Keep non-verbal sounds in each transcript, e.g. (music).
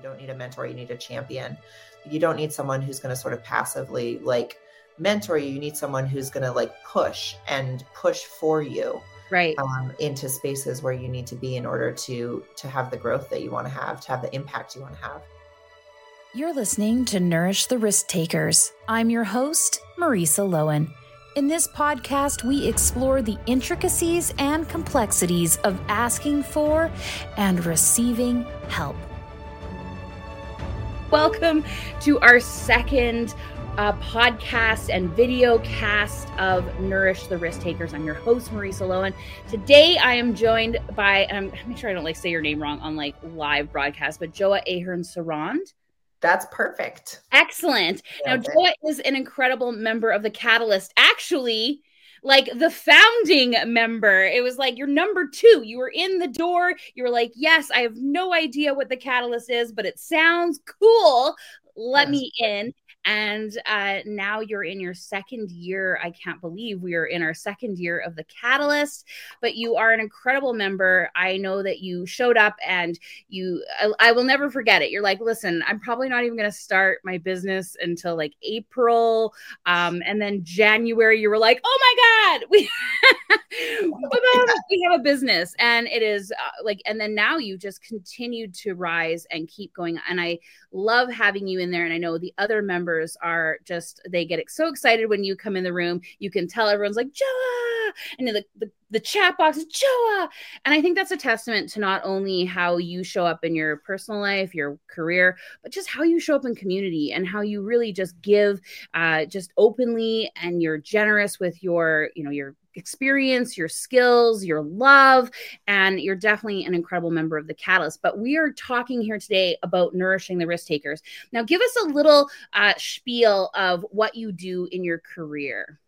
You don't need a mentor, you need a champion. You don't need someone who's going to sort of passively like mentor you. You need someone who's going to like push and push for you right. um, into spaces where you need to be in order to to have the growth that you want to have to have the impact you want to have. You're listening to nourish the risk takers. I'm your host marisa lowen. In this podcast we explore the intricacies and complexities of asking for and receiving help welcome to our second uh, podcast and video cast of Nourish the Risk Takers. I'm your host, Marisa Lowen. Today I am joined by, um, make sure I don't like say your name wrong on like live broadcast, but Joa Ahern Seronde. That's perfect. Excellent. now, Joa is an incredible member of the Catalyst. Actually, like the founding member. It was like you're number two. You were in the door. You were like, yes, I have no idea what the catalyst is, but it sounds cool. Let yes. me in and uh, now you're in your second year. I can't believe we are in our second year of the Catalyst, but you are an incredible member. I know that you showed up and you, I, I will never forget it. You're like, listen, I'm probably not even going to start my business until like April. Um, and then January, you were like, oh my God, we, (laughs) (laughs) we have a business. And it is uh, like, and then now you just continued to rise and keep going. And I love having you in there. And I know the other members are just, they get so excited when you come in the room. You can tell everyone's like, Joa! And the, the, the chat box is Joa. And I think that's a testament to not only how you show up in your personal life, your career, but just how you show up in community and how you really just give uh, just openly and you're generous with your, you know, your experience, your skills, your love, and you're definitely an incredible member of the Catalyst. But we are talking here today about nourishing the risk takers. Now, give us a little uh, spiel of what you do in your career.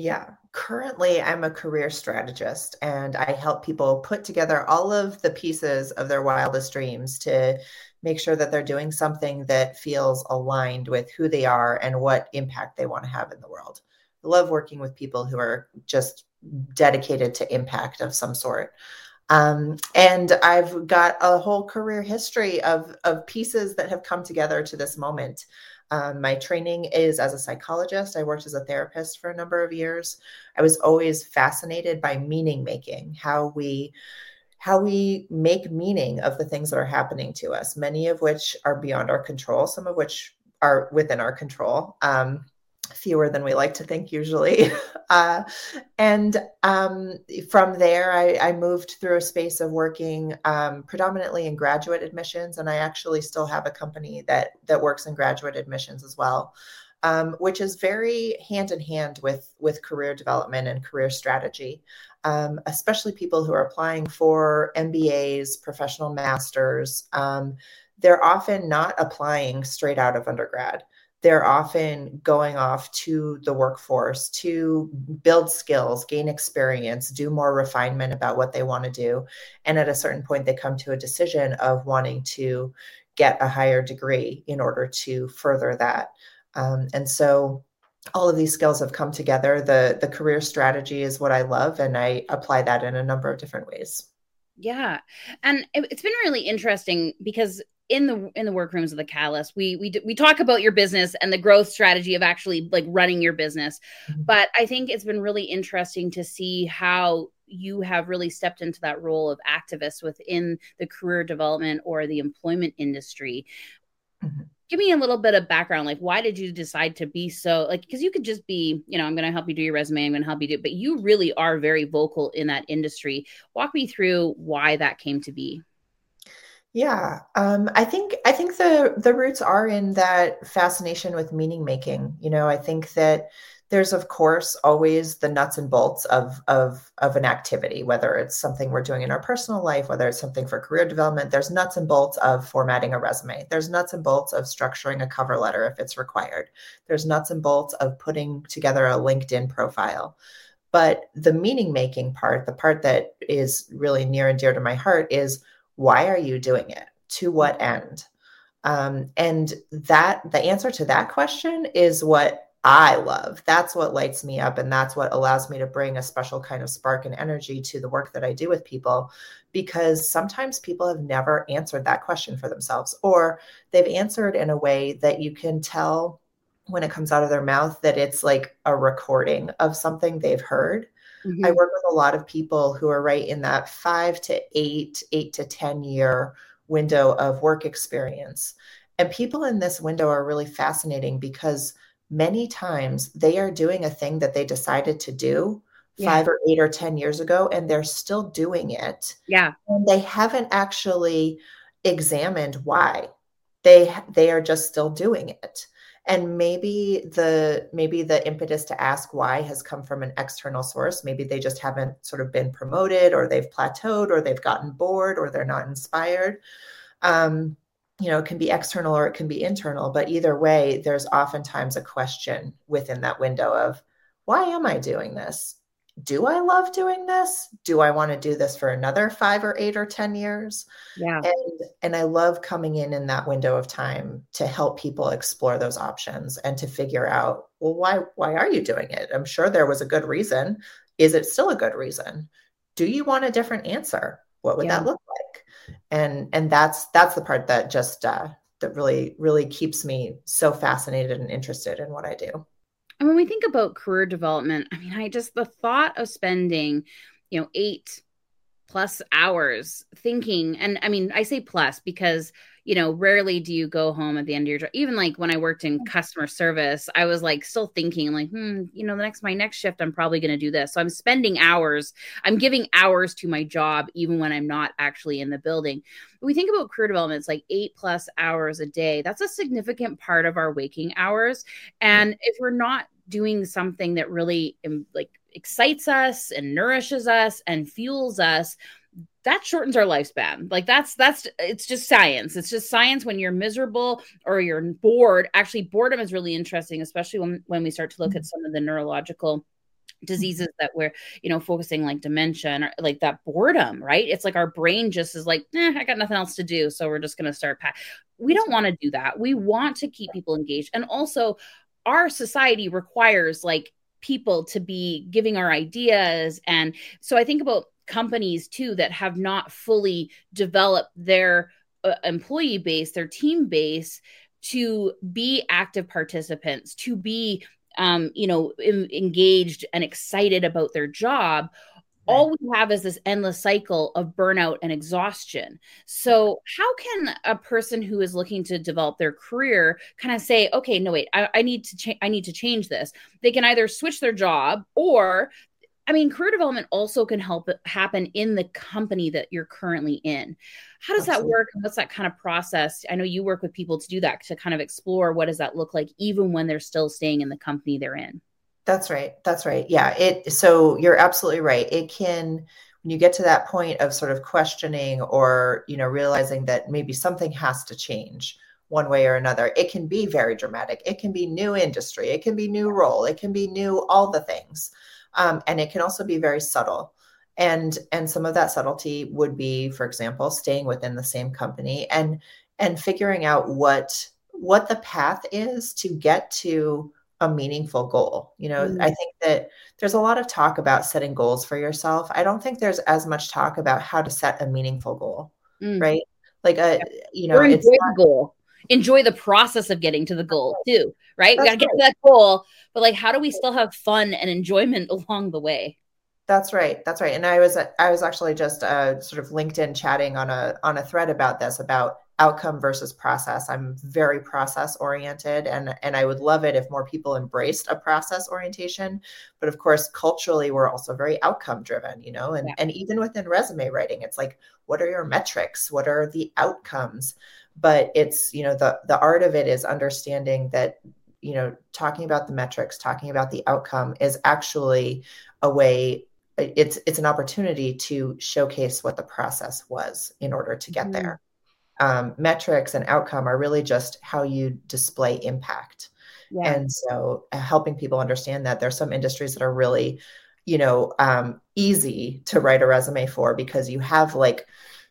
Yeah, currently I'm a career strategist and I help people put together all of the pieces of their wildest dreams to make sure that they're doing something that feels aligned with who they are and what impact they want to have in the world. I love working with people who are just dedicated to impact of some sort. Um, and I've got a whole career history of, of pieces that have come together to this moment. Um, my training is as a psychologist. I worked as a therapist for a number of years. I was always fascinated by meaning making, how we how we make meaning of the things that are happening to us, many of which are beyond our control, some of which are within our control. Um, fewer than we like to think usually. (laughs) Uh, and um, from there, I, I, moved through a space of working um, predominantly in graduate admissions, and I actually still have a company that that works in graduate admissions as well. Um, which is very hand in hand with with career development and career strategy, um, especially people who are applying for MBAs, professional masters. Um, they're often not applying straight out of undergrad they're often going off to the workforce to build skills, gain experience, do more refinement about what they want to do. And at a certain point, they come to a decision of wanting to get a higher degree in order to further that. Um, and so all of these skills have come together. The, the career strategy is what I love, and I apply that in a number of different ways. Yeah. And it's been really interesting because in the in the workrooms of the catalyst we we we talk about your business and the growth strategy of actually like running your business mm-hmm. but i think it's been really interesting to see how you have really stepped into that role of activist within the career development or the employment industry mm-hmm. give me a little bit of background like why did you decide to be so like because you could just be you know i'm going to help you do your resume i'm going to help you do but you really are very vocal in that industry walk me through why that came to be yeah, um, I think I think the the roots are in that fascination with meaning making. You know, I think that there's of course always the nuts and bolts of of of an activity, whether it's something we're doing in our personal life, whether it's something for career development. There's nuts and bolts of formatting a resume. There's nuts and bolts of structuring a cover letter if it's required. There's nuts and bolts of putting together a LinkedIn profile. But the meaning making part, the part that is really near and dear to my heart, is why are you doing it to what end um, and that the answer to that question is what I love. That's what lights me up. And that's what allows me to bring a special kind of spark and energy to the work that I do with people. Because sometimes people have never answered that question for themselves, or they've answered in a way that you can tell when it comes out of their mouth that it's like a recording of something they've heard. Mm-hmm. I work with a lot of people who are right in that five to eight, eight to 10 year window of work experience. And people in this window are really fascinating because many times they are doing a thing that they decided to do yeah. five or eight or 10 years ago, and they're still doing it. Yeah. And they haven't actually examined why. They they are just still doing it. And maybe the maybe the impetus to ask why has come from an external source. Maybe they just haven't sort of been promoted or they've plateaued or they've gotten bored or they're not inspired. Um, you know, it can be external or it can be internal, but either way, there's oftentimes a question within that window of why am I doing this? Do I love doing this? Do I want to do this for another five or eight or 10 years? Yeah. And, and I love coming in in that window of time to help people explore those options and to figure out, well, why, why are you doing it? I'm sure there was a good reason. Is it still a good reason? Do you want a different answer? What would yeah. that look like? and and that's that's the part that just uh, that really really keeps me so fascinated and interested in what I do. And when we think about career development, I mean, I just the thought of spending, you know, eight plus hours thinking, and I mean, I say plus because you know, rarely do you go home at the end of your job. Even like when I worked in customer service, I was like still thinking, like, hmm, you know, the next my next shift, I'm probably going to do this. So I'm spending hours. I'm giving hours to my job, even when I'm not actually in the building. When we think about career development, it's like eight plus hours a day. That's a significant part of our waking hours. And if we're not doing something that really like excites us and nourishes us and fuels us that shortens our lifespan. Like that's that's it's just science. It's just science when you're miserable or you're bored. Actually boredom is really interesting especially when when we start to look at some of the neurological diseases that we're you know focusing like dementia and like that boredom right? It's like our brain just is like eh, i got nothing else to do so we're just going to start we don't want to do that. We want to keep people engaged. And also our society requires like people to be giving our ideas. And so i think about companies too that have not fully developed their uh, employee base, their team base to be active participants, to be um, you know, in, engaged and excited about their job. All we have is this endless cycle of burnout and exhaustion. So, how can a person who is looking to develop their career kind of say, "Okay, no, wait, I, I need to change. I need to change this"? They can either switch their job, or I mean, career development also can help happen in the company that you're currently in. How does Absolutely. that work? What's that kind of process? I know you work with people to do that to kind of explore what does that look like, even when they're still staying in the company they're in. That's right. That's right. Yeah. It. So you're absolutely right. It can when you get to that point of sort of questioning or you know realizing that maybe something has to change one way or another it can be very dramatic it can be new industry it can be new role it can be new all the things um, and it can also be very subtle and and some of that subtlety would be for example staying within the same company and and figuring out what what the path is to get to a meaningful goal you know mm-hmm. i think that there's a lot of talk about setting goals for yourself i don't think there's as much talk about how to set a meaningful goal mm-hmm. right like a you know it's not, goal enjoy the process of getting to the goal too, right? That's we got to get right. to that goal, but like, how do we still have fun and enjoyment (laughs) along the way? That's right. That's right. And I was I was actually just uh, sort of LinkedIn chatting on a on a thread about this about outcome versus process. I'm very process oriented and and I would love it if more people embraced a process orientation. But of course, culturally we're also very outcome driven, you know, and yeah. and even within resume writing, it's like what are your metrics? What are the outcomes? but it's you know the the art of it is understanding that you know talking about the metrics talking about the outcome is actually a way it's it's an opportunity to showcase what the process was in order to get mm-hmm. there um, metrics and outcome are really just how you display impact yeah. and so uh, helping people understand that there's some industries that are really you know um, easy to write a resume for because you have like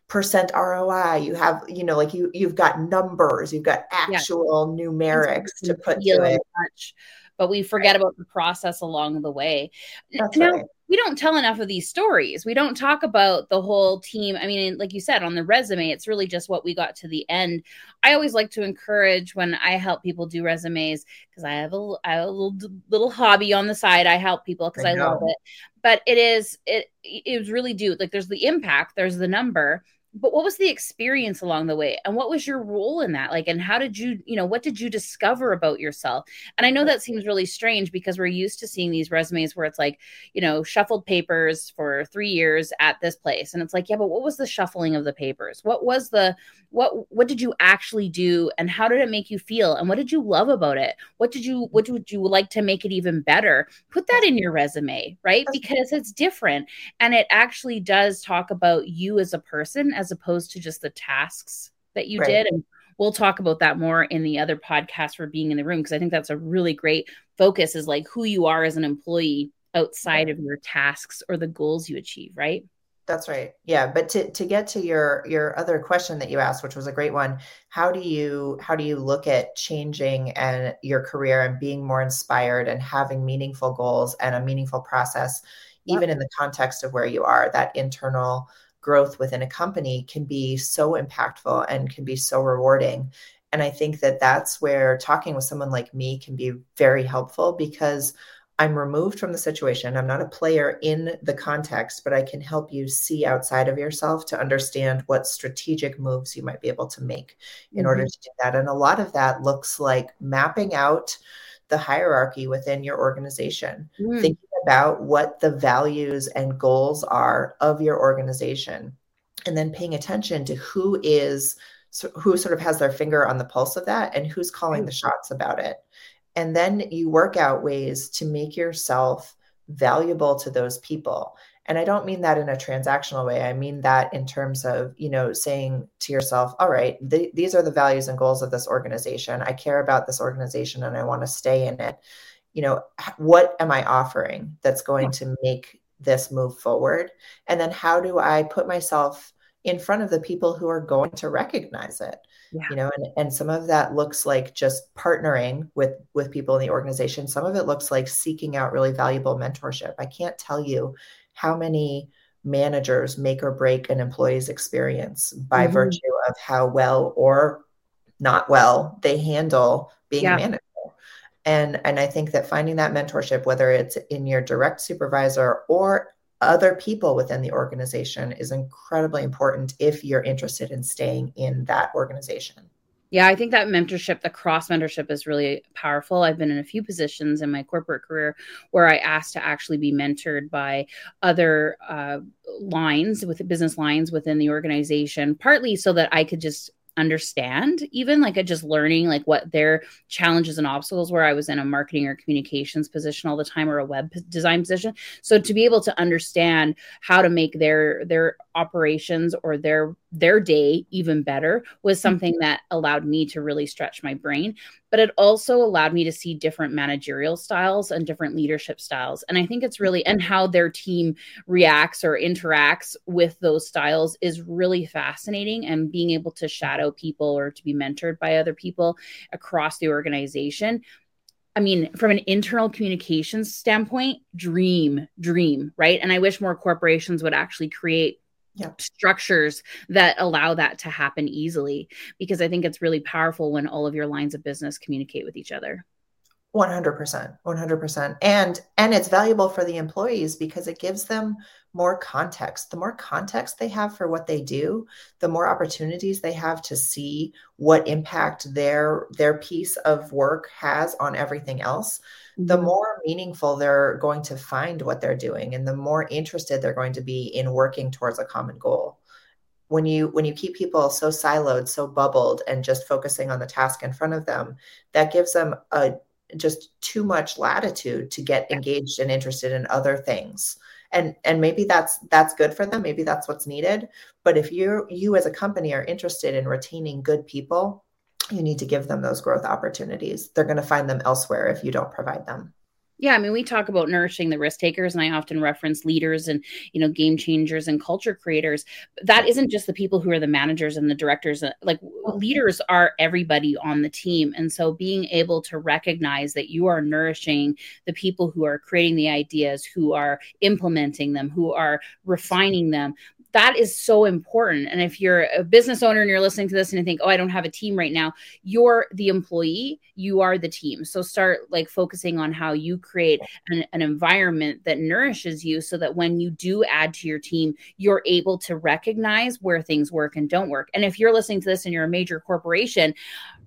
percent ROI. You have, you know, like you you've got numbers, you've got actual yeah. numerics to put to it. Much. but we forget right. about the process along the way. That's now, right we don't tell enough of these stories. We don't talk about the whole team. I mean, like you said, on the resume, it's really just what we got to the end. I always like to encourage when I help people do resumes because I have a, I have a little, little hobby on the side. I help people because I, I love it. But it is it it was really do like there's the impact, there's the number, but what was the experience along the way? And what was your role in that? Like and how did you you know what did you discover about yourself? And i know that seems really strange because we're used to seeing these resumes where it's like you know shuffled papers for three years at this place. And it's like yeah but what was the shuffling of the papers? What was the what what did you actually do? And how did it make you feel? And what did you love about it? What did you what would you like to make it even better? Put that in your resume right? Because it's different. And it actually does talk about you as a person as opposed to just the tasks that you right. did and we'll talk about that more in the other podcast for being in the room because i think that's a really great focus is like who you are as an employee outside of your tasks or the goals you achieve right that's right. Yeah, but to to get to your your other question that you asked, which was a great one, how do you how do you look at changing and your career and being more inspired and having meaningful goals and a meaningful process, even in the context of where you are? That internal growth within a company can be so impactful and can be so rewarding. And I think that that's where talking with someone like me can be very helpful because I'm removed from the situation. I'm not a player in the context, but I can help you see outside of yourself to understand what strategic moves you might be able to make in mm-hmm. order to do that. And a lot of that looks like mapping out the hierarchy within your organization, mm. thinking about what the values and goals are of your organization, and then paying attention to who is who sort of has their finger on the pulse of that and who's calling the mm. shots about it. And then you work out ways to make yourself valuable to those people. And i don't mean that in a transactional way. I mean that in terms of you know saying to yourself all right th- these are the values and goals of this organization. I care about this organization and i want to stay in it you know what am i offering that's going to make this move forward and then how do i put myself in front of the people who are going to recognize it yeah. you know and, and some of that looks like just partnering with with people in the organization some of it looks like seeking out really valuable mentorship i can't tell you how many managers make or break an employee's experience by mm-hmm. virtue of how well or not well they handle being yeah. a manager and and i think that finding that mentorship whether it's in your direct supervisor or other people within the organization is incredibly important if you're interested in staying in that organization. Yeah, I think that mentorship, the cross mentorship is really powerful. I've been in a few positions in my corporate career where I asked to actually be mentored by other uh, lines with business lines within the organization, partly so that I could just understand even like a just learning like what their challenges and obstacles were. I was in a marketing or communications position all the time or a web design position. So to be able to understand how to make their their operations or their their day even better was something mm-hmm. that allowed me to really stretch my brain but it also allowed me to see different managerial styles and different leadership styles and i think it's really and how their team reacts or interacts with those styles is really fascinating and being able to shadow people or to be mentored by other people across the organization I mean, from an internal communications standpoint, dream, dream, right? And I wish more corporations would actually create yep. structures that allow that to happen easily because I think it's really powerful when all of your lines of business communicate with each other. 100% 100% and and it's valuable for the employees because it gives them more context the more context they have for what they do the more opportunities they have to see what impact their their piece of work has on everything else the mm-hmm. more meaningful they're going to find what they're doing and the more interested they're going to be in working towards a common goal. When you when you keep people so siloed so bubbled and just focusing on the task in front of them that gives them a just too much latitude to get engaged and interested in other things. And and maybe that's that's good for them maybe that's what's needed. But if you you as a company are interested in retaining good people you need to give them those growth opportunities. They're going to find them elsewhere if you don't provide them. Yeah, I mean, we talk about nourishing the risk takers, and I often reference leaders and you know game changers and culture creators. That isn't just the people who are the managers and the directors. Uh, like leaders are everybody on the team, and so being able to recognize that you are nourishing the people who are creating the ideas, who are implementing them, who are refining them, that is so important. And if you're a business owner and you're listening to this and you think, oh, I don't have a team right now, you're the employee, you are the team. So start like focusing on how you create an, an environment that nourishes you so that when you do add to your team, you're able to recognize where things work and don't work. And if you're listening to this and you're a major corporation,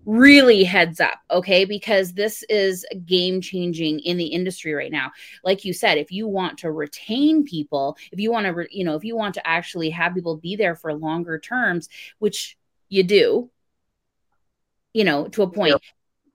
really heads up okay? Because this is game changing in the industry right now. Like you said if you want to retain people if you want to re- you know if you want to actually have people be there for longer terms which you do you know to a point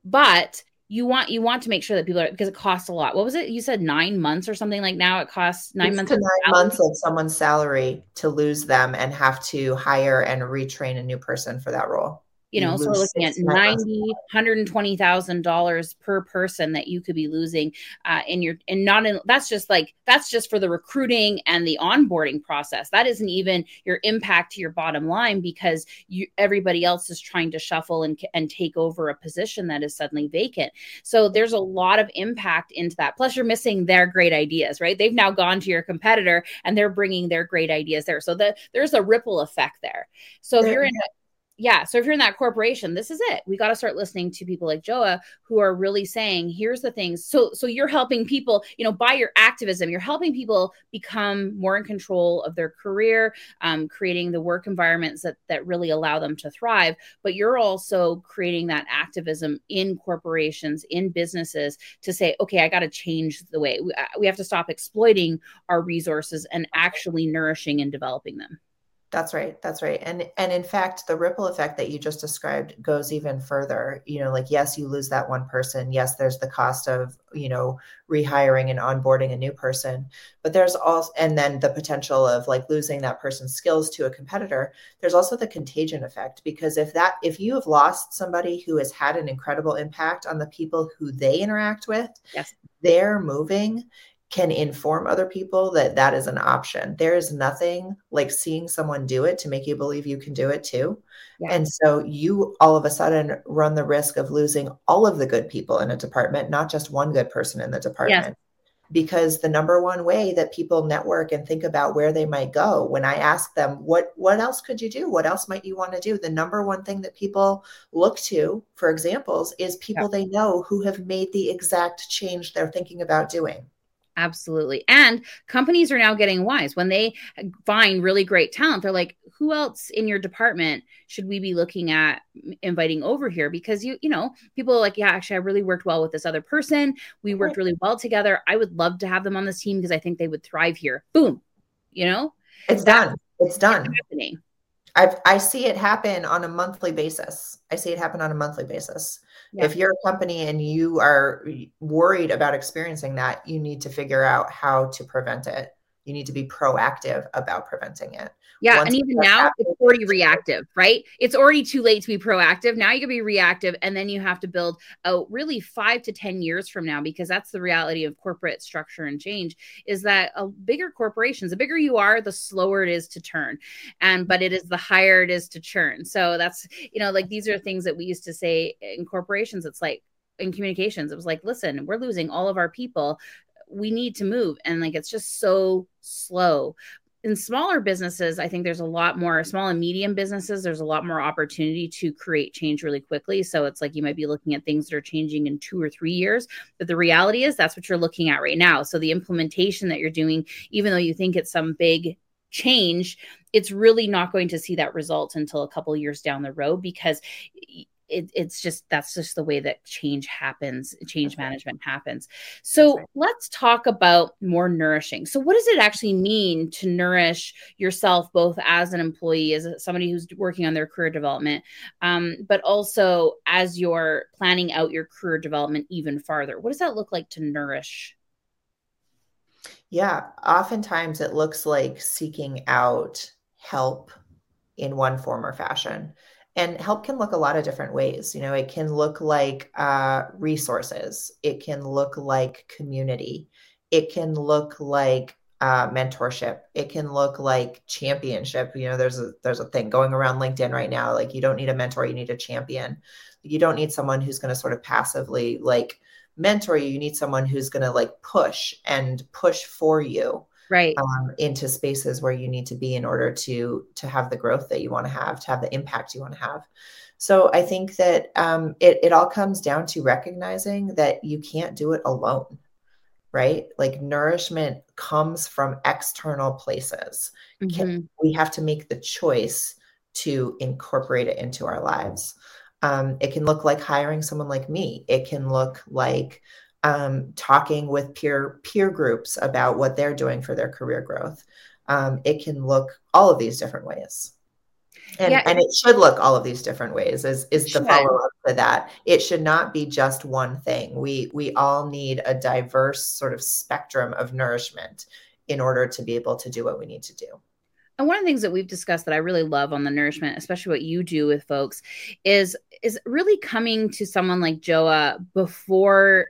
but you want you want to make sure that people are because it costs a lot. What was it you said nine months or something like now? It costs nine it's months to nine months of someone's salary to lose them and have to hire and retrain a new person for that role you know so we're looking at 90 120000 dollars per person that you could be losing uh, in your and not in that's just like that's just for the recruiting and the onboarding process. That isn't even your impact to your bottom line because you everybody else is trying to shuffle and and take over a position that is suddenly vacant. So there's a lot of impact into that. Plus you're missing their great ideas right? They've now gone to your competitor and they're bringing their great ideas there. So the, there's a ripple effect there. So if you're in a yeah so if you're in that corporation this is it. We got to start listening to people like joa who are really saying here's the things. So so you're helping people you know by your activism you're helping people become more in control of their career um, creating the work environments that that really allow them to thrive but you're also creating that activism in corporations in businesses to say okay i got to change the way we, uh, we have to stop exploiting our resources and actually nourishing and developing them that's right. That's right. And and in fact, the ripple effect that you just described goes even further. You know, like yes, you lose that one person. Yes, there's the cost of, you know, rehiring and onboarding a new person, but there's also and then the potential of like losing that person's skills to a competitor. There's also the contagion effect because if that if you have lost somebody who has had an incredible impact on the people who they interact with, yes. they're moving can inform other people that that is an option. There is nothing like seeing someone do it to make you believe you can do it too. Yeah. And so you all of a sudden run the risk of losing all of the good people in a department, not just one good person in the department. Yes. Because the number one way that people network and think about where they might go, when I ask them, what what else could you do? What else might you want to do? The number one thing that people look to for examples is people yeah. they know who have made the exact change they're thinking about doing. Absolutely. And companies are now getting wise. When they find really great talent, they're like, who else in your department should we be looking at inviting over here? Because you, you know, people are like, yeah, actually, I really worked well with this other person. We worked really well together. I would love to have them on this team because I think they would thrive here. Boom. You know? It's done. It's done. It's I I see it happen on a monthly basis. I see it happen on a monthly basis. Yeah. If you're a company and you are worried about experiencing that, you need to figure out how to prevent it you need to be proactive about preventing it. Yeah. Once and even now happen, it's already reactive, right? It's already too late to be proactive. Now you can be reactive. And then you have to build a really five to 10 years from now, because that's the reality of corporate structure and change is that a bigger corporations, the bigger you are, the slower it is to turn. And, but it is the higher it is to churn. So that's, you know, like these are things that we used to say in corporations. It's like, in communications it was like listen we're losing all of our people we need to move and like it's just so slow in smaller businesses i think there's a lot more small and medium businesses there's a lot more opportunity to create change really quickly. So it's like you might be looking at things that are changing in two or three years but the reality is that's what you're looking at right now. So the implementation that you're doing even though you think it's some big change it's really not going to see that result until a couple years down the road because it, it's just that's just the way that change happens change management happens. So right. let's talk about more nourishing. So what does it actually mean to nourish yourself both as an employee as somebody who's working on their career development um, but also as you're planning out your career development even farther? What does that look like to nourish? Yeah oftentimes it looks like seeking out help in one form or fashion And help can look a lot of different ways. You know, it can look like uh, resources, it can look like community, it can look like uh, mentorship. It can look like championship. You know, there's a there's a thing going around LinkedIn right now. Like you don't need a mentor, you need a champion. You don't need someone who's going to sort of passively like mentor you. You need someone who's going to like push and push for you right um, into spaces where you need to be in order to to have the growth that you want to have, to have the impact you want to have. So I think that um, it it all comes down to recognizing that you can't do it alone right? Like nourishment comes from external places. Mm-hmm. Can, we have to make the choice to incorporate it into our lives. Um, it can look like hiring someone like me. It can look like um, talking with peer peer groups about what they're doing for their career growth. Um, it can look all of these different ways. And, yeah, and it should look all of these different ways is is the follow up to that. It should not be just one thing. We we all need a diverse sort of spectrum of nourishment in order to be able to do what we need to do. And one of the things that we've discussed that I really love on the nourishment, especially what you do with folks, is is really coming to someone like Joa before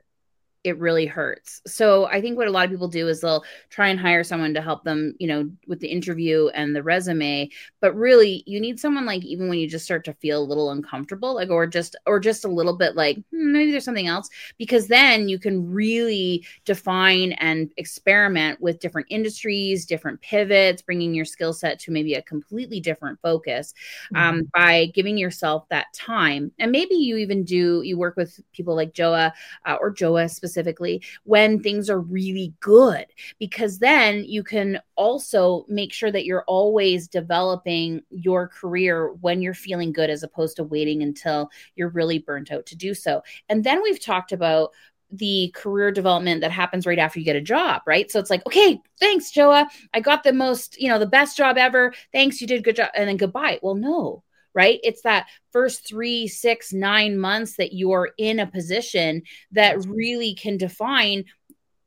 it really hurts. So I think what a lot of people do is they'll try and hire someone to help them, you know, with the interview and the resume, but really you need someone like even when you just start to feel a little uncomfortable, like or just or just a little bit like hmm, maybe there's something else because then you can really define and experiment with different industries, different pivots, bringing your skill set to maybe a completely different focus um, mm-hmm. um, by giving yourself that time. And maybe you even do you work with people like Joa uh, or Joa specifically specifically when things are really good, because then you can also make sure that you're always developing your career when you're feeling good as opposed to waiting until you're really burnt out to do so. And then we've talked about the career development that happens right after you get a job, right? So it's like, okay, thanks, Joa. I got the most, you know, the best job ever. Thanks, you did good job. And then goodbye. Well, no, right? It's that first three, six, nine months that you're in a position that really can define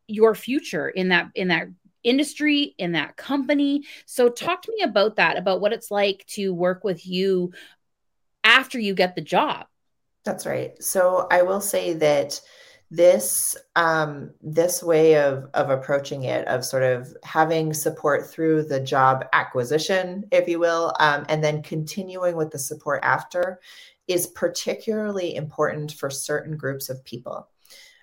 your future in that in that industry in that company. So talk to me about that about what it's like to work with you after you get the job. That's right. So i will say that this um, this way of of approaching it of sort of having support through the job acquisition if you will um, and then continuing with the support after is particularly important for certain groups of people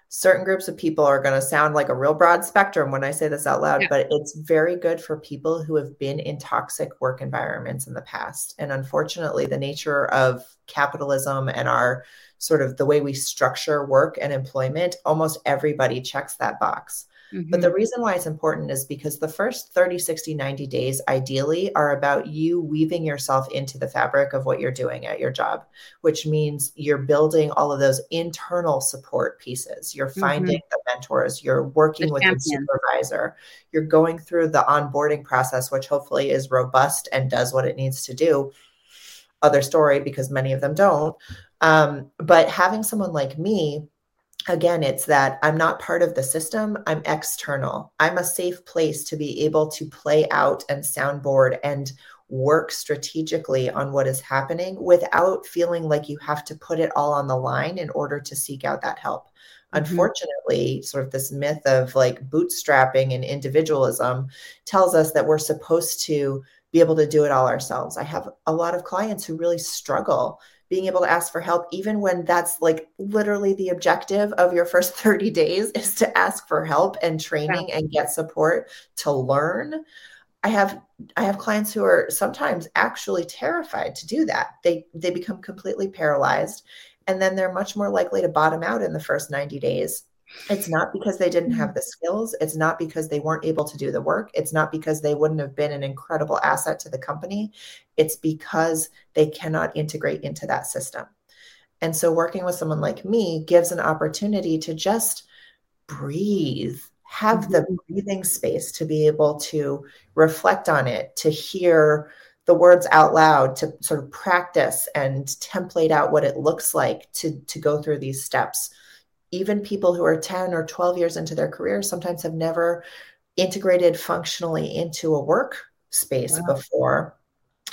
certain groups of people are going to sound like a real broad spectrum when i say this out loud yeah. but it's very good for people who have been in toxic work environments in the past and unfortunately the nature of capitalism and our sort of the way we structure work and employment, almost everybody checks that box. Mm-hmm. But the mm-hmm. reason why it's important is because the first 30, 60, 90 days, ideally, are about you weaving yourself into the fabric of what you're doing at your job, which means you're building all of those internal support pieces. You're finding mm-hmm. the mentors, you're working the with champion. your supervisor, you're going through the onboarding process, which hopefully is robust and does what it needs to do. Other story because many of them don't. Um, but having someone like me, again, it's that I'm not part of the system, I'm external. I'm a safe place to be able to play out and soundboard and work strategically on what is happening without feeling like you have to put it all on the line in order to seek out that help. Mm-hmm. Unfortunately, sort of this myth of like bootstrapping and individualism tells us that we're supposed to be able to do it all ourselves. I have a lot of clients who really struggle being able to ask for help, even when that's like literally the objective of your first (laughs) 30 days is to ask for help and training yeah. and get support to learn. I have I have clients who are sometimes actually terrified to do that. They they become completely paralyzed and then they're much more likely to bottom out in the first 90 days it's not because they didn't have mm-hmm. the skills. It's not because they weren't able to do the work. It's not because they wouldn't have been an incredible asset to the company. It's because they cannot integrate into that system. And so, working with someone like me gives an opportunity to just breathe, have mm-hmm. the breathing space to be able to reflect on it, to hear the words out loud, to sort of practice and template out what it looks like to, to go through these steps even people who are 10 or 12 years into their career sometimes have never integrated functionally into a work space wow. before.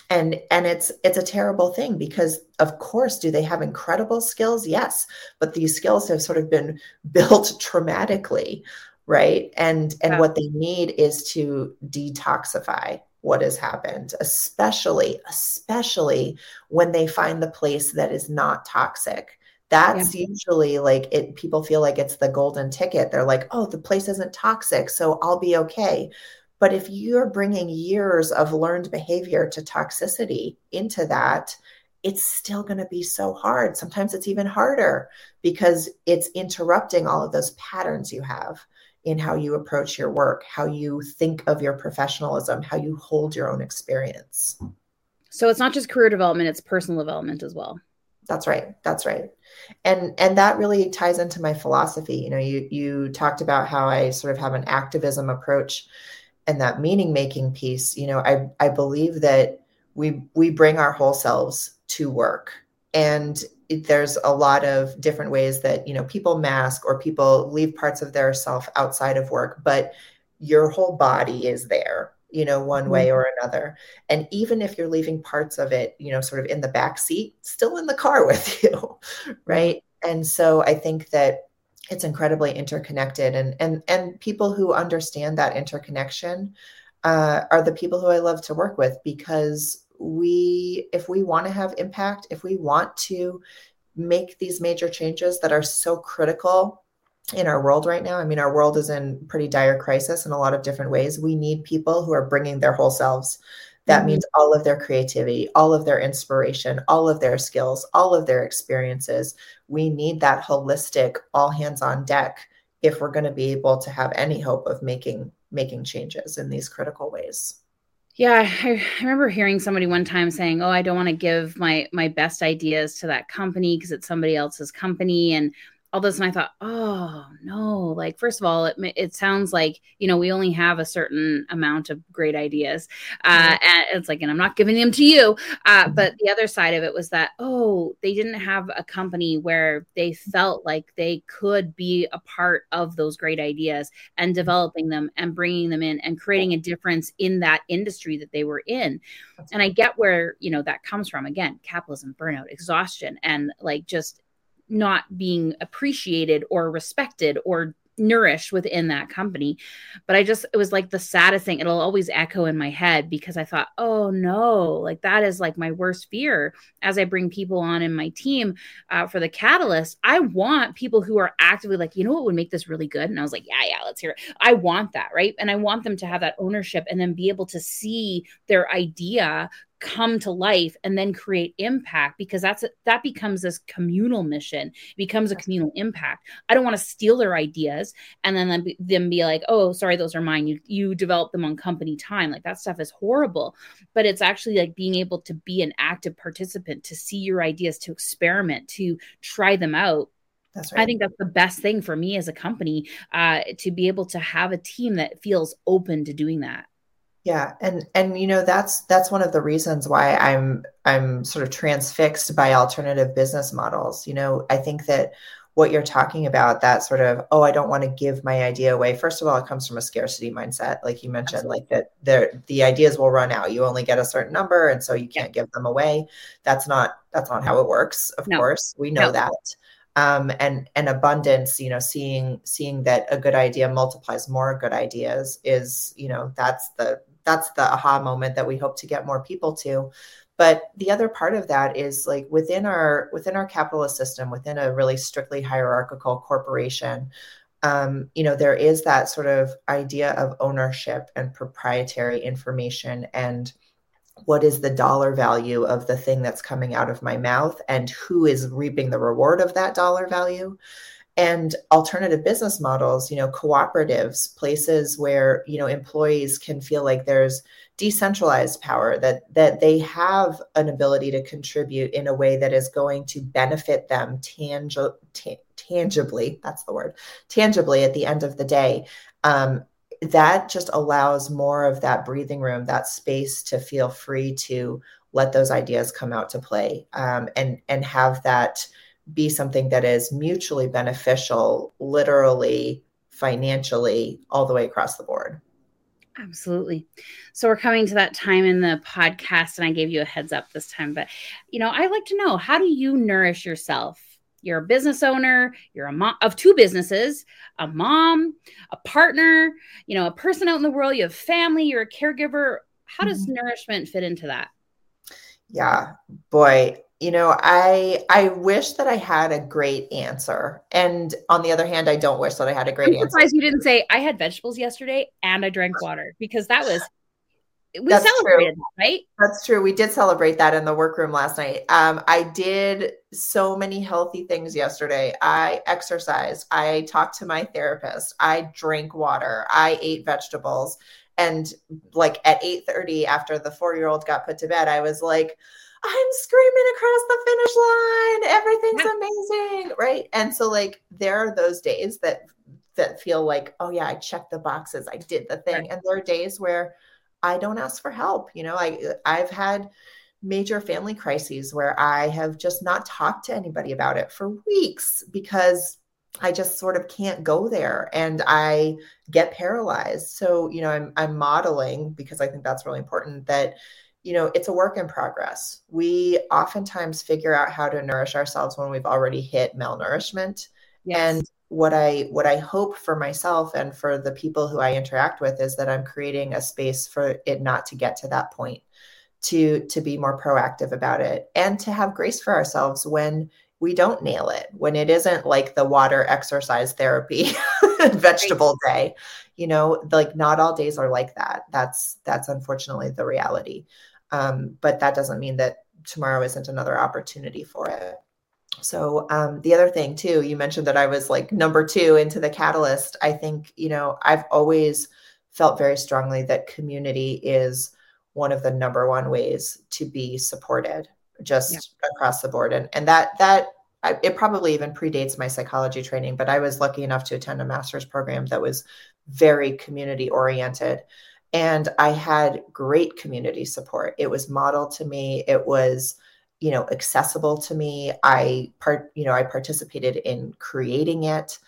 And and it's it's a terrible thing because of course do they have incredible skills? Yes. But these skills have sort of been (laughs) built traumatically right? And and yeah. what they need is to detoxify what has happened especially especially when they find the place that is not toxic that's yeah. usually like it people feel like it's the golden ticket they're like oh the place isn't toxic so i'll be okay but if you're bringing years of learned behavior to toxicity into that, it's still going to be so hard. Sometimes it's even harder because it's interrupting all of those patterns you have in how you approach your work, how you think of your professionalism, how you hold your own experience. So it's not just career development, it's personal development as well. That's right. That's right. And and that really ties into my philosophy. You know, you you talked about how I sort of have an activism approach and that meaning making piece you know i i believe that we we bring our whole selves to work and it, there's a lot of different ways that you know people mask or people leave parts of their self outside of work but your whole body is there you know one way mm-hmm. or another. And even if you're leaving parts of it you know sort of in the back seat still in the car (laughs) with you right? And so i think that it's incredibly interconnected. And and and people who understand that interconnection uh, are the people who i love to work with because we if we want to have impact if we want to make these major changes that are so critical in our world right now i mean our world is in pretty dire crisis in a lot of different ways we need people who are bringing their whole selves that mm-hmm. means all of their creativity, all of their inspiration, all of their skills, all of their experiences. We need that holistic, all hands on deck if we're going to be able to have any hope of making making changes in these critical ways. Yeah, I, remember hearing somebody one time saying, "Oh, I don't want to give my my best ideas to that company because it's somebody else's company." And all this and i thought oh no. Like first of all it, it sounds like you know we only have a certain amount of great ideas uh, and it's like and i'm not giving them to you uh, mm-hmm. but the other side of it was that oh they didn't have a company where they felt like they could be a part of those great ideas and mm-hmm. developing them and bringing them in and creating a difference in that industry that they were in. And i get where you know that comes from. Again capitalism burnout exhaustion and like just not being appreciated or respected or nourished within that company. But I just, it was like the saddest thing. It'll always echo in my head because I thought, oh no, like that is like my worst fear as I bring people on in my team uh, for the catalyst. I want people who are actively like, you know what would make this really good? And I was like, yeah, yeah, let's hear it. I want that. Right. And I want them to have that ownership and then be able to see their idea come to life and then create impact because that's a, that becomes this communal mission. It becomes a communal impact. I don't want to steal their ideas and then them be, be like oh sorry those are mine. You you develop them on company time. Like that stuff is horrible. But it's actually like being able to be an active participant to see your ideas to experiment to try them out. That's right. I think that's the best thing for me as a company uh, to be able to have a team that feels open to doing that. Yeah, and and you know that's that's one of the reasons why I'm I'm sort of transfixed by alternative business models. You know, I think that what you're talking about that sort of oh i don't want to give my idea away first of all it comes from a scarcity mindset like you mentioned Absolutely. like that there the ideas will run out you only get a certain number and so you can't yeah. give them away that's not that's not how it works of no. course we know no. that um, and and abundance you know seeing seeing that a good idea multiplies more good ideas is you know that's the that's the aha moment that we hope to get more people to. But the other part of that is like within our within our capitalist system within a really strictly hierarchical corporation um, you know there is that sort of idea of ownership and proprietary information and what is the dollar value of the thing that's coming out of my mouth and who is reaping the reward of that dollar value and alternative business models you know cooperatives places where you know employees can feel like there's decentralized power that that they have an ability to contribute in a way that is going to benefit them tangi- t- tangibly that's the word tangibly at the end of the day. Um, that just allows more of that breathing room that space to feel free to let those ideas come out to play um, and and have that be something that is mutually beneficial, literally, financially, all the way across the board. Absolutely. So we're coming to that time in the podcast, and I gave you a heads up this time. But, you know, I like to know how do you nourish yourself? You're a business owner, you're a mom of two businesses, a mom, a partner, you know, a person out in the world, you have family, you're a caregiver. How does mm-hmm. nourishment fit into that? Yeah, boy, you know i i wish that i had a great answer and on the other hand i don't wish that i had a great I'm answer you didn't say i had vegetables yesterday and i drank water because that was we That's celebrated true. right That's true. We did celebrate that in the workroom last night. Um, I did so many healthy things yesterday. I exercised. I talked to my therapist. I drank water. I ate vegetables. And like at 8 30, after the four year old got put to bed, I was like, I'm screaming across the finish line. Everything's yeah. amazing. Right. And so like there are those days that that feel like, oh yeah, I checked the boxes. I did the thing. Right. And there are days where I don't ask for help. You know, I I've had major family crises where I have just not talked to anybody about it for weeks because I just sort of can't go there and I get paralyzed. So, you know, I'm I'm modeling because I think that's really important that you know, it's a work in progress. We oftentimes figure out how to nourish ourselves when we've already hit malnourishment. Yes. And what I what I hope for myself and for the people who I interact with is that I'm creating a space for it not to get to that point, to to be more proactive about it and to have grace for ourselves when we don't nail it, when it isn't like the water exercise therapy (laughs) vegetable day. You know, like not all days are like that. That's that's unfortunately the reality. Um, but that doesn't mean that tomorrow isn't another opportunity for it. So um, the other thing too, you mentioned that I was like number two into the catalyst. I think you know I've always felt very strongly that community is one of the number one ways to be supported just yeah. across the board. And and that that I, it probably even predates my psychology training but i was lucky enough to attend a master's program that was very community oriented. And i had great community support. It was modeled to me. It was you know accessible to me. I part you know i participated in creating it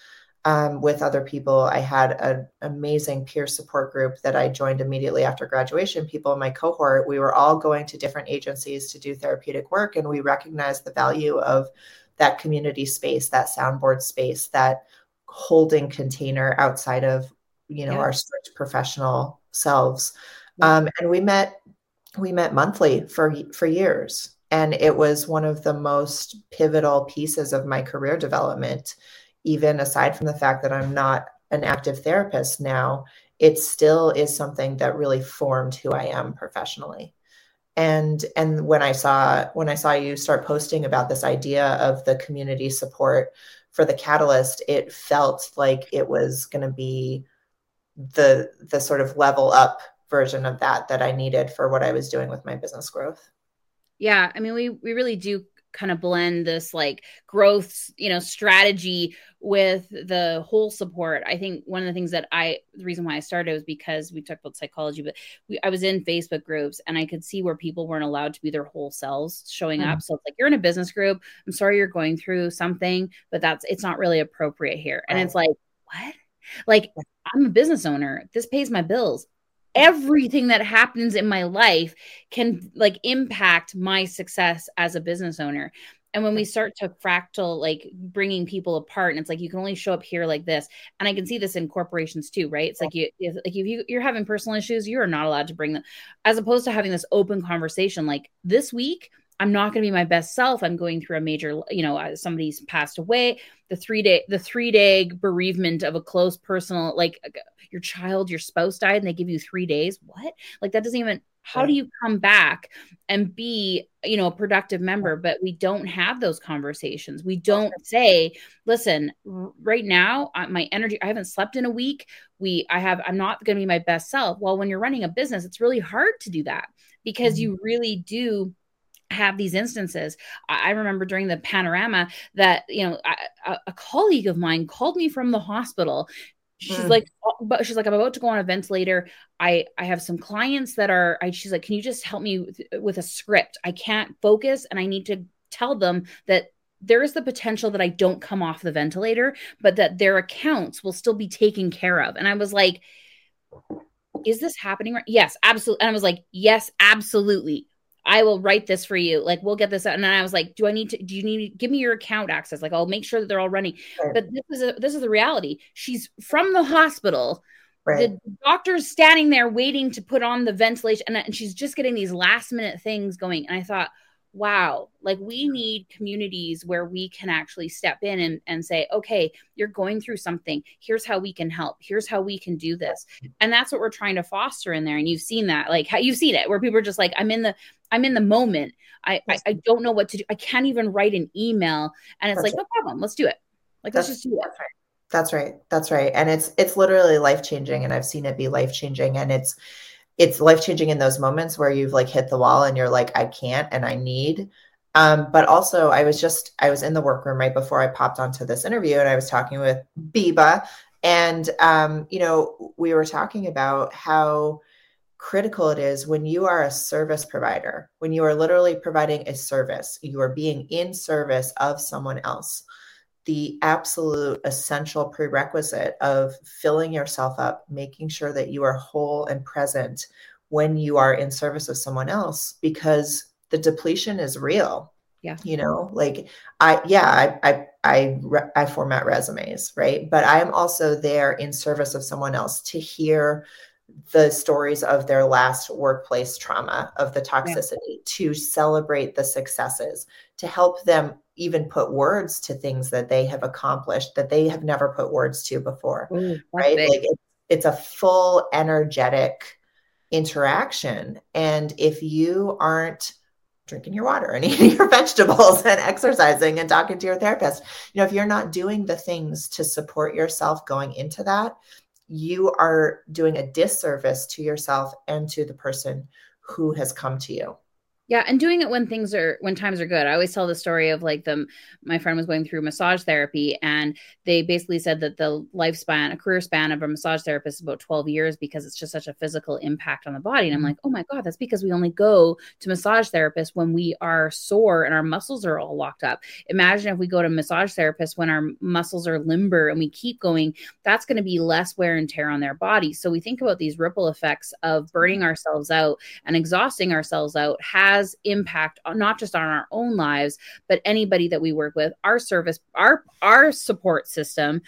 um, with other people. I had an amazing peer support group that i joined immediately after graduation. People in my cohort we were all going to different agencies to do therapeutic work and we recognized the value of that community space that soundboard space that holding container outside of you know yeah. our strict professional selves. Um, and we met we met monthly for for years. And it was one of the most pivotal pieces of my career development even aside from the fact that i'm not an active therapist now it still is something that really formed who i am professionally and and when i saw when i saw you start posting about this idea of the community support for the catalyst it felt like it was going to be the the sort of level up version of that that I needed for what I was doing with my business growth. Yeah, I mean we we really do kind of blend this like growth, you know, strategy with the whole support. I think one of the things that I the reason why I started was because we talked about psychology, but we, I was in Facebook groups and I could see where people weren't allowed to be their whole selves showing mm. up. So it's like you're in a business group. I'm sorry you're going through something, but that's it's not really appropriate here. And right. it's like, what? Like I'm a business owner. This pays my bills. Everything that happens in my life can like impact my success as a business owner. And when we start to fractal, like bringing people apart, and it's like you can only show up here like this, and I can see this in corporations too, right? It's like you, like if you you're having personal issues, you are not allowed to bring them, as opposed to having this open conversation. Like this week, I'm not going to be my best self. I'm going through a major, you know, uh, somebody's passed away. The three day, the three day bereavement of a close personal, like uh, your child, your spouse died, and they give you three days. What? Like that doesn't even. How do you come back and be, you know, a productive member? But we don't have those conversations. We don't say, "Listen, right now, my energy. I haven't slept in a week. We, I have. I'm not going to be my best self." Well, when you're running a business, it's really hard to do that because mm-hmm. you really do have these instances. I remember during the panorama that, you know, a, a colleague of mine called me from the hospital. She's mm. like, oh, but she's like, I'm about to go on a ventilator. I I have some clients that are. I, she's like, can you just help me with, with a script? I can't focus, and I need to tell them that there is the potential that I don't come off the ventilator, but that their accounts will still be taken care of. And I was like, is this happening right? Yes, absolutely. And I was like, yes, absolutely. I will write this for you. Like, we'll get this out. And then I was like, do I need to, do you need to give me your account access? Like, I'll make sure that they're all running. Right. But this is a, this is the reality. She's from the hospital. Right. The doctor's standing there waiting to put on the ventilation and, and she's just getting these last minute things going. And I thought, wow, like we need communities where we can actually step in and, and say, okay, you're going through something. Here's how we can help. Here's how we can do this. And that's what we're trying to foster in there. And you've seen that, like how you've seen it where people are just like, I'm in the, I'm in the moment. I, I, I don't know what to do. I can't even write an email. And it's like, no problem. Let's do it. Like, that's, let's just do it. That's right. That's right. That's right. And it's, it's literally life changing. And I've seen it be life changing. And it's, it's life changing in those moments where you've like hit the wall and you're like, I can't and I need. Um, but also, I was just, I was in the workroom right before I popped onto this interview and I was talking with Biba. And, um, you know, we were talking about how critical it is when you are a service provider, when you are literally providing a service, you are being in service of someone else the absolute essential prerequisite of filling yourself up, making sure that you are whole and present when you are in service of someone else, because the depletion is real. Yeah. You know, like I, yeah, I, I, I, I format resumes, right? But I am also there in service of someone else to hear the stories of their last workplace trauma, of the toxicity, yeah. to celebrate the successes, to help them even put words to things that they have accomplished that they have never put words to before. Ooh, right? Big. Like it, it's a full energetic interaction. And if you aren't drinking your water and (laughs) eating your vegetables and exercising and talking to your therapist, you know, if you're not doing the things to support yourself going into that, you are doing a disservice to yourself and to the person who has come to you. Yeah, and doing it when things are when times are good. I always tell the story of like them. My friend was going through massage therapy, and they basically said that the lifespan, a career span of a massage therapist is about twelve years because it's just such a physical impact on the body. And I'm mm-hmm. like, oh my god, that's because we only go to massage therapists when we are sore and our muscles are all locked up. Imagine if we go to massage therapists when our muscles are limber and we keep going. That's going to be less wear and tear on their body. So we think about these ripple effects of burning mm-hmm. ourselves out and exhausting ourselves out. Has has impact on not just on our own lives but anybody that we work with our service our our support system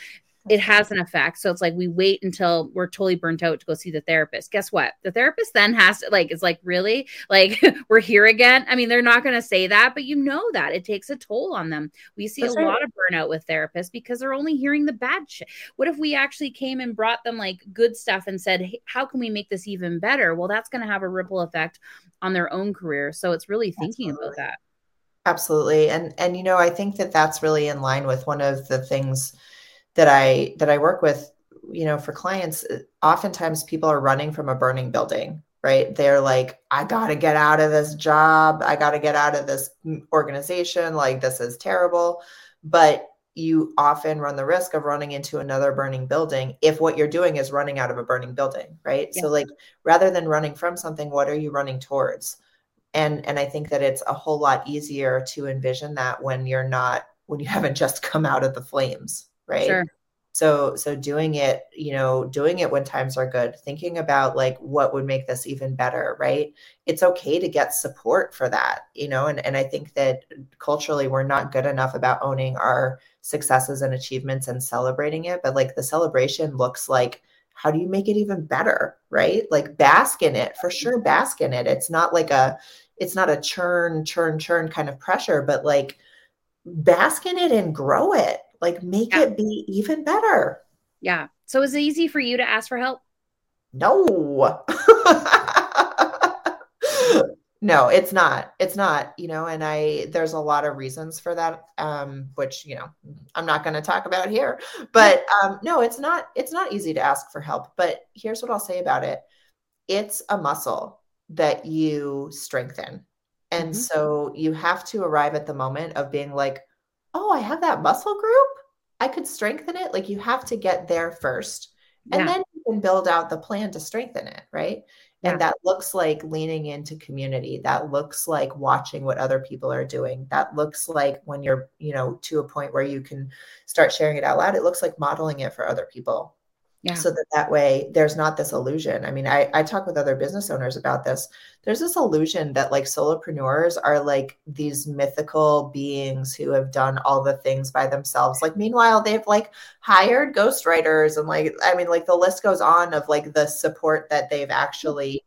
it has an effect. So it's like we wait until we're totally burnt out to go see the therapist. Guess what? The therapist then has to like, it's like, really? (laughs) Like, we're here again. I mean, they're not going to say that, but you know that it takes a toll on them. We see That's a right. lot of burnout with therapists because they're only hearing the bad shit. What if we actually came and brought them like good stuff and said, hey, how can we make this even better? Well, that's going to have a ripple effect on their own career. So it's really thinking Absolutely. about that. Absolutely. And, and, you know, I think that that's really in line with one of the things that I that I work with, you know, for clients, uh, oftentimes people are running from a burning building, right? They're like, I got to get out of this job. I got to get out of this mm, organization. Like this is terrible. But you often run the risk of running into another burning building if what you're doing is running out of a burning building, right? Yeah. So like rather than running from something, what are you running towards? And and I think that it's a whole lot easier to envision that when you're not when you (laughs) haven't just come out of the flames right? Sure. so so doing it you know doing it when times are good thinking about like what would make this even better right? It's okay to get support for that you know and, and i think that culturally we're not good enough about owning our successes and achievements and celebrating it but like the celebration looks like how do you make it even better right? Like bask in it for sure bask in it. It's not like a it's not a churn churn churn kind of pressure but like bask in it and grow it like make yeah. it be even better. Yeah. So is it easy for you to ask for help? No. (laughs) no, it's not. It's not, you know, and I there's a lot of reasons for that um which, you know, I'm not going to talk about here. But (laughs) um no, it's not it's not easy to ask for help, but here's what I'll say about it. It's a muscle that you strengthen. And mm-hmm. so you have to arrive at the moment of being like, oh, I have that muscle group. I could strengthen it. Like you have to get there first. And yeah. then you can build out the plan to strengthen it. Right. Yeah. And that looks like leaning into community. That looks like watching what other people are doing. That looks like when you're, you know, to a point where you can start sharing it out loud, it looks like modeling it for other people. Yeah. so that that way there's not this illusion i mean I, I talk with other business owners about this there's this illusion that like solopreneurs are like these mythical beings who have done all the things by themselves like meanwhile they've like hired ghostwriters and like i mean like the list goes on of like the support that they've actually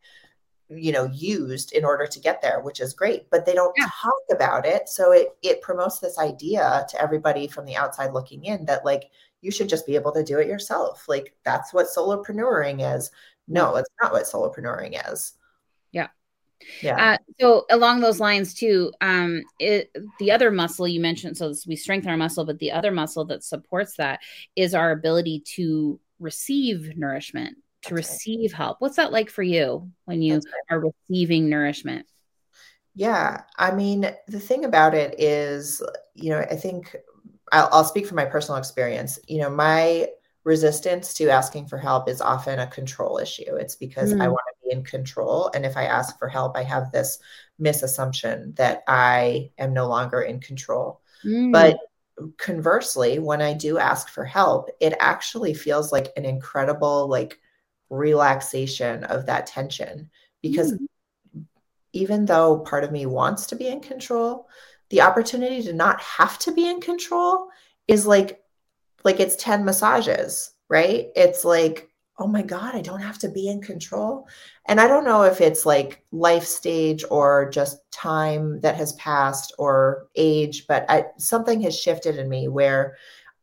you know used in order to get there which is great but they don't yeah. talk about it so it it promotes this idea to everybody from the outside looking in that like you should just be able to do it yourself. Like that's what solopreneuring is. No, it's not what solopreneuring is. Yeah. Yeah. Uh, so along those lines too, um, it, the other muscle you mentioned, so we strengthen our muscle, but the other muscle that supports that is our ability to receive nourishment, to That's receive right. help. What's that like for you when you right. are receiving nourishment? Yeah. I mean, the thing about it is, you know, I think I'll, I'll speak from my personal experience. You know, my resistance to asking for help is often a control issue. It's because mm. I want to be in control. And if I ask for help, I have this misassumption that I am no longer in control. Mm. But conversely, when I do ask for help, it actually feels like an incredible like relaxation of that tension because mm. even though part of me wants to be in control, the opportunity to not have to be in control is like like it's 10 massages right? It's like oh my god i don't have to be in control. And i don't know if it's like life stage or just time that has passed or age but I, something has shifted in me where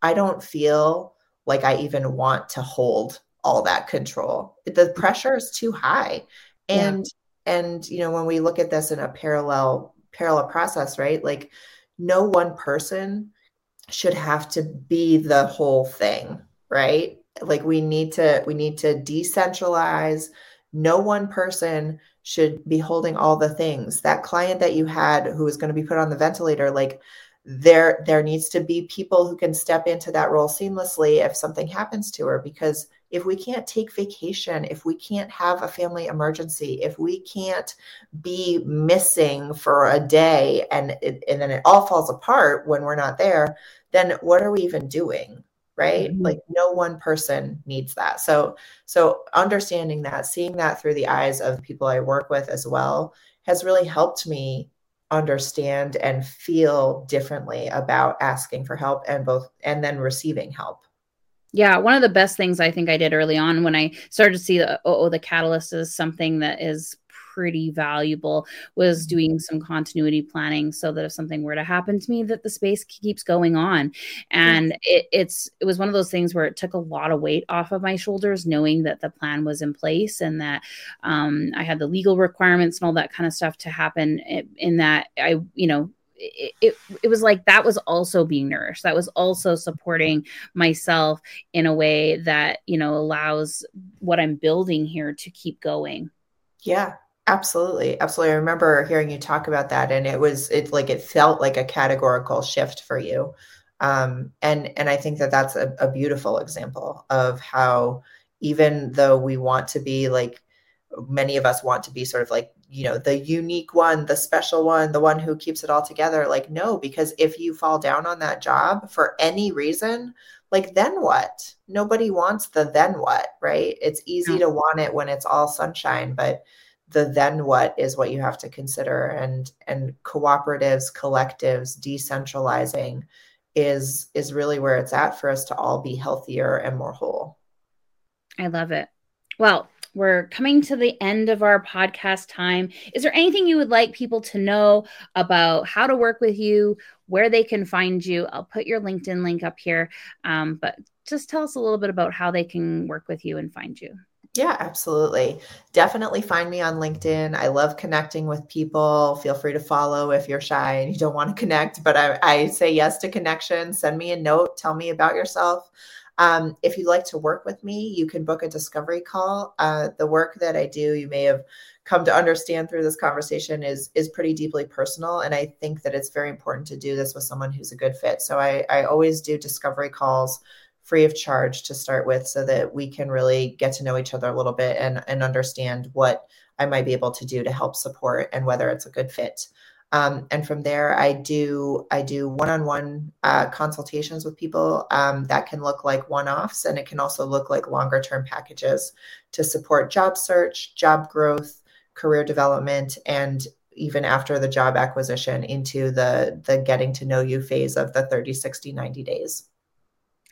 i don't feel like i even want to hold all that control. The pressure is too high. And yeah. and you know when we look at this in a parallel parallel process, right? Like no one person should have to be the whole thing, right? Like we need to we need to decentralize. No one person should be holding all the things. That client that you had who was going to be put on the ventilator like there there needs to be people who can step into that role seamlessly if something happens to her because if we can't take vacation, if we can't have a family emergency, if we can't be missing for a day and it, and then it all falls apart when we're not there, then what are we even doing? Right? Mm-hmm. Like no one person needs that. So so understanding that, seeing that through the eyes of people I work with as well has really helped me understand and feel differently about asking for help and both and then receiving help. Yeah, one of the best things I think I did early on when I started to see the oh, oh the catalyst is something that is pretty valuable was mm-hmm. doing some continuity planning so that if something were to happen to me that the space keeps going on. And it, it's it was one of those things where it took a lot of weight off of my shoulders knowing that the plan was in place and that um, i had the legal requirements and all that kind of stuff to happen in, in that i you know it, it, it was like that was also being nourished. That was also supporting myself in a way that you know allows what i'm building here to keep going. Yeah absolutely absolutely. I remember hearing you talk about that and it was it like it felt like a categorical shift for you. Um and and i think that that's a, a beautiful example of how even though we want to be like many of us want to be sort of like you know the unique one the special one the one who keeps it all together like no because if you fall down on that job for any reason like then what? Nobody wants the then what right? It's easy yeah. to want it when it's all sunshine but the then what is what you have to consider and and cooperatives collectives decentralizing is is really where it's at for us to all be healthier and more whole i love it well we're coming to the end of our podcast time. Is there anything you would like people to know about how to work with you, where they can find you? I'll put your LinkedIn link up here, um, but just tell us a little bit about how they can work with you and find you. Yeah, absolutely. Definitely find me on LinkedIn. I love connecting with people. Feel free to follow if you're shy and you don't want to connect, but I, I say yes to connection. Send me a note. Tell me about yourself. Um, if you'd like to work with me, you can book a discovery call. Uh, the work that I do, you may have come to understand through this conversation, is is pretty deeply personal, and I think that it's very important to do this with someone who's a good fit. So I, I always do discovery calls free of charge to start with, so that we can really get to know each other a little bit and and understand what I might be able to do to help support and whether it's a good fit. Um, and from there, I do I do one-on-one uh, consultations with people um, that can look like one-offs, and it can also look like longer-term packages to support job search, job growth, career development, and even after the job acquisition into the the getting to know you phase of the 30 60 90 days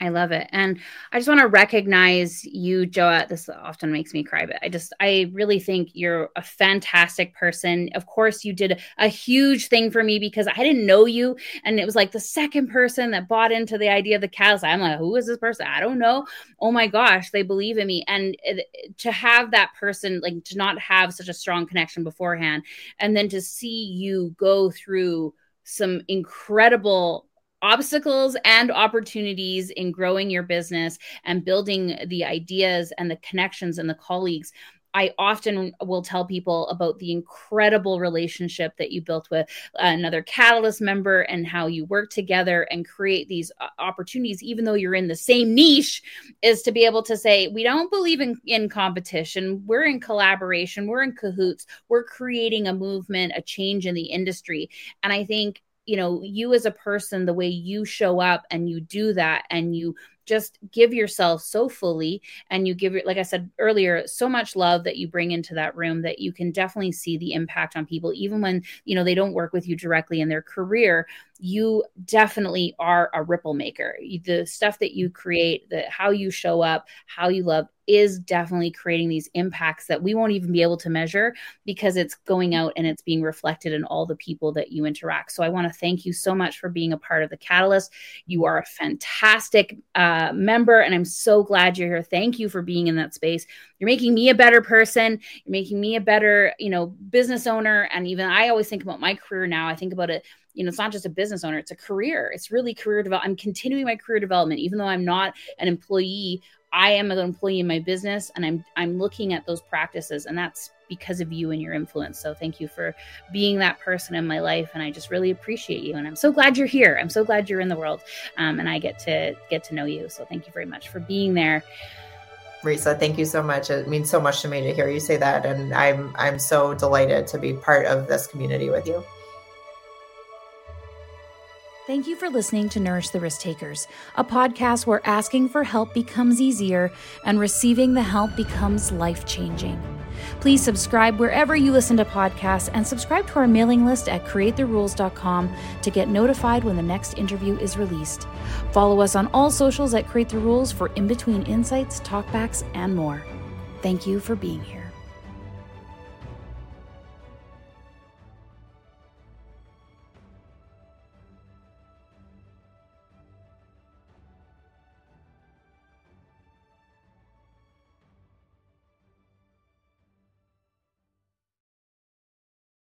I love it. And I just want to recognize you, Joa. This often makes me cry, but I just, I really think you're a fantastic person. Of course, you did a huge thing for me because I didn't know you. And it was like the second person that bought into the idea of the catalyst. I'm like, who is this person? I don't know. Oh my gosh, they believe in me. And to have that person, like to not have such a strong connection beforehand, and then to see you go through some incredible obstacles and opportunities in growing your business and building the ideas and the connections and the colleagues. I often will tell people about the incredible relationship that you built with another Catalyst member and how you work together and create these opportunities, even though you're in the same niche, is to be able to say, we don't believe in, in competition. We're in collaboration. We're in cahoots. We're creating a movement, a change in the industry. And I think you know you as a person the way you show up and you do that and you just give yourself so fully and you give it like i said earlier so much love that you bring into that room that you can definitely see the impact on people even when you know they don't work with you directly in their career you definitely are a ripple maker the stuff that you create the how you show up how you love is definitely creating these impacts that we won't even be able to measure because it's going out and it's being reflected in all the people that you interact. So I want to thank you so much for being a part of the Catalyst. You are a fantastic uh, uh, member, and I'm so glad you're here. Thank you for being in that space. You're making me a better person. You're making me a better, you know, business owner. And even I always think about my career now. I think about it you know, it's not just a business owner, it's a career. It's really career development. I'm continuing my career development, even though I'm not an employee. I am an employee in my business and I'm I'm looking at those practices and that's because of you and your influence. So thank you for being that person in my life and I just really appreciate you and I'm so glad you're here. I'm so glad you're in the world um, and I get to get to know you. So thank you very much for being there. Risa, thank you so much. It means so much to me to hear you say that and I'm I'm so delighted to be part of this community with you. Thank you for listening to Nourish the Risk Takers, a podcast where asking for help becomes easier and receiving the help becomes life changing. Please subscribe wherever you listen to podcasts and subscribe to our mailing list at createtherules.com to get notified when the next interview is released. Follow us on all socials at Create the Rules for in between insights, talkbacks, and more. Thank you for being here.